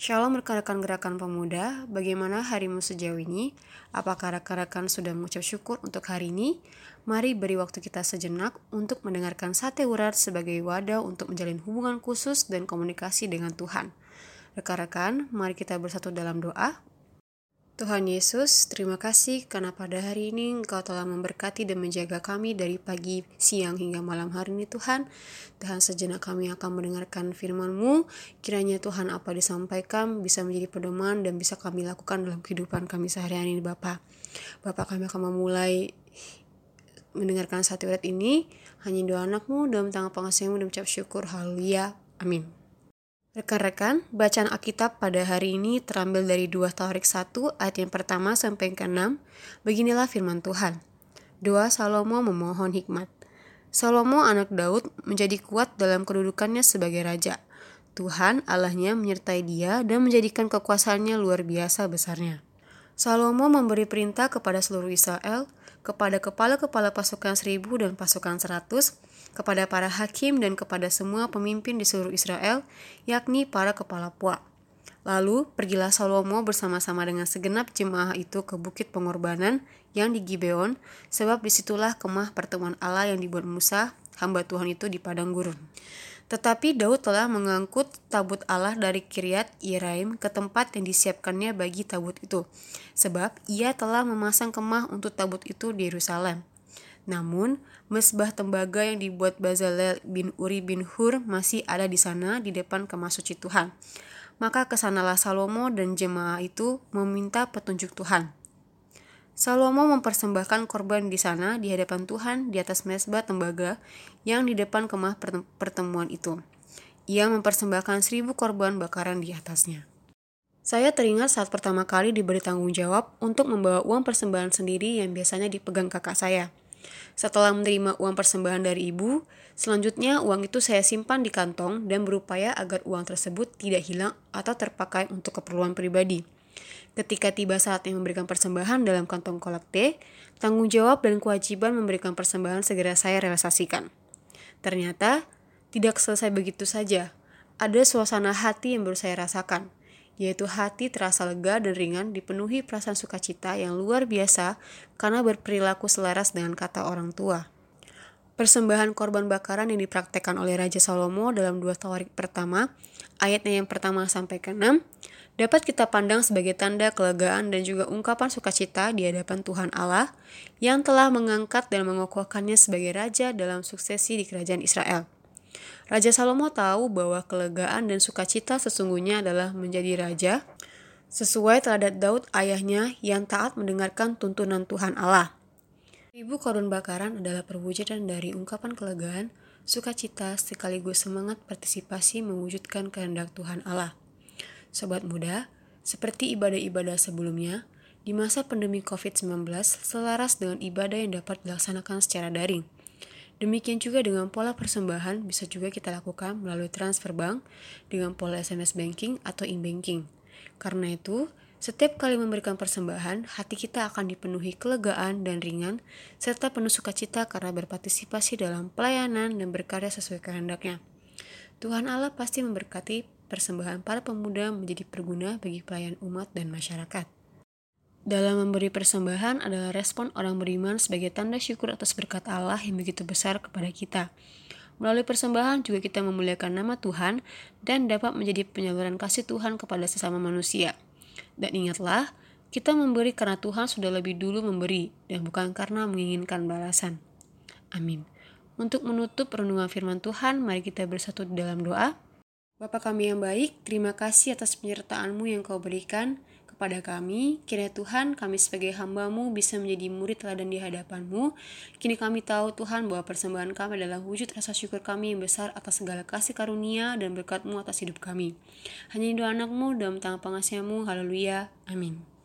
Shalom rekan-rekan gerakan pemuda, bagaimana harimu sejauh ini? Apakah rekan-rekan sudah mengucap syukur untuk hari ini? Mari beri waktu kita sejenak untuk mendengarkan sate urat sebagai wadah untuk menjalin hubungan khusus dan komunikasi dengan Tuhan. Rekan-rekan, mari kita bersatu dalam doa. Tuhan Yesus, terima kasih karena pada hari ini Engkau telah memberkati dan menjaga kami dari pagi, siang, hingga malam hari ini Tuhan. Tuhan sejenak kami akan mendengarkan firman-Mu. Kiranya Tuhan apa disampaikan bisa menjadi pedoman dan bisa kami lakukan dalam kehidupan kami sehari-hari ini Bapak. Bapak kami akan memulai mendengarkan satu ayat ini. Hanya doa anakmu dalam tangan pengasihmu dan ucap syukur. Haleluya. Amin. Rekan-rekan, bacaan Alkitab pada hari ini terambil dari 2 Taurik 1 ayat yang pertama sampai ke 6. Beginilah firman Tuhan. Doa Salomo memohon hikmat. Salomo anak Daud menjadi kuat dalam kedudukannya sebagai raja. Tuhan Allahnya menyertai dia dan menjadikan kekuasaannya luar biasa besarnya. Salomo memberi perintah kepada seluruh Israel, kepada kepala-kepala pasukan seribu dan pasukan seratus, kepada para hakim dan kepada semua pemimpin di seluruh Israel, yakni para kepala puak. Lalu pergilah Salomo bersama-sama dengan segenap jemaah itu ke bukit pengorbanan yang di Gibeon, sebab di situlah kemah pertemuan Allah yang dibuat Musa, hamba Tuhan itu di padang gurun. Tetapi Daud telah mengangkut tabut Allah dari Kiryat Yeraim ke tempat yang disiapkannya bagi tabut itu, sebab ia telah memasang kemah untuk tabut itu di Yerusalem. Namun, mesbah tembaga yang dibuat Bazalel bin Uri bin Hur masih ada di sana di depan kemah suci Tuhan. Maka ke sanalah Salomo dan jemaah itu meminta petunjuk Tuhan. Salomo mempersembahkan korban di sana di hadapan Tuhan di atas mesbah tembaga yang di depan kemah pertemuan itu. Ia mempersembahkan seribu korban bakaran di atasnya. Saya teringat saat pertama kali diberi tanggung jawab untuk membawa uang persembahan sendiri yang biasanya dipegang kakak saya. Setelah menerima uang persembahan dari ibu, selanjutnya uang itu saya simpan di kantong dan berupaya agar uang tersebut tidak hilang atau terpakai untuk keperluan pribadi. Ketika tiba saatnya memberikan persembahan dalam kantong kolekte, tanggung jawab dan kewajiban memberikan persembahan segera saya realisasikan. Ternyata, tidak selesai begitu saja. Ada suasana hati yang baru saya rasakan, yaitu hati terasa lega dan ringan dipenuhi perasaan sukacita yang luar biasa karena berperilaku selaras dengan kata orang tua. Persembahan korban bakaran yang dipraktekkan oleh Raja Salomo dalam dua tawarik pertama, ayatnya yang pertama sampai ke enam, dapat kita pandang sebagai tanda kelegaan dan juga ungkapan sukacita di hadapan Tuhan Allah yang telah mengangkat dan mengokohkannya sebagai raja dalam suksesi di kerajaan Israel. Raja Salomo tahu bahwa kelegaan dan sukacita sesungguhnya adalah menjadi raja sesuai teladan Daud ayahnya yang taat mendengarkan tuntunan Tuhan Allah. Ibu korun bakaran adalah perwujudan dari ungkapan kelegaan, sukacita sekaligus semangat partisipasi mewujudkan kehendak Tuhan Allah. Sobat muda, seperti ibadah-ibadah sebelumnya, di masa pandemi COVID-19 selaras dengan ibadah yang dapat dilaksanakan secara daring. Demikian juga dengan pola persembahan bisa juga kita lakukan melalui transfer bank dengan pola SMS banking atau e-banking. Karena itu, setiap kali memberikan persembahan, hati kita akan dipenuhi kelegaan dan ringan, serta penuh sukacita karena berpartisipasi dalam pelayanan dan berkarya sesuai kehendaknya. Tuhan Allah pasti memberkati persembahan para pemuda menjadi berguna bagi pelayan umat dan masyarakat. Dalam memberi persembahan adalah respon orang beriman sebagai tanda syukur atas berkat Allah yang begitu besar kepada kita. Melalui persembahan juga kita memuliakan nama Tuhan dan dapat menjadi penyaluran kasih Tuhan kepada sesama manusia. Dan ingatlah, kita memberi karena Tuhan sudah lebih dulu memberi dan bukan karena menginginkan balasan. Amin. Untuk menutup renungan firman Tuhan, mari kita bersatu dalam doa. Bapa kami yang baik, terima kasih atas penyertaan-Mu yang Kau berikan kepada kami. Kiranya Tuhan, kami sebagai hamba-Mu bisa menjadi murid teladan di hadapan-Mu. Kini kami tahu Tuhan bahwa persembahan kami adalah wujud rasa syukur kami yang besar atas segala kasih karunia dan berkat-Mu atas hidup kami. Hanya doa anak-Mu dalam tangan pengasihan-Mu. Haleluya. Amin.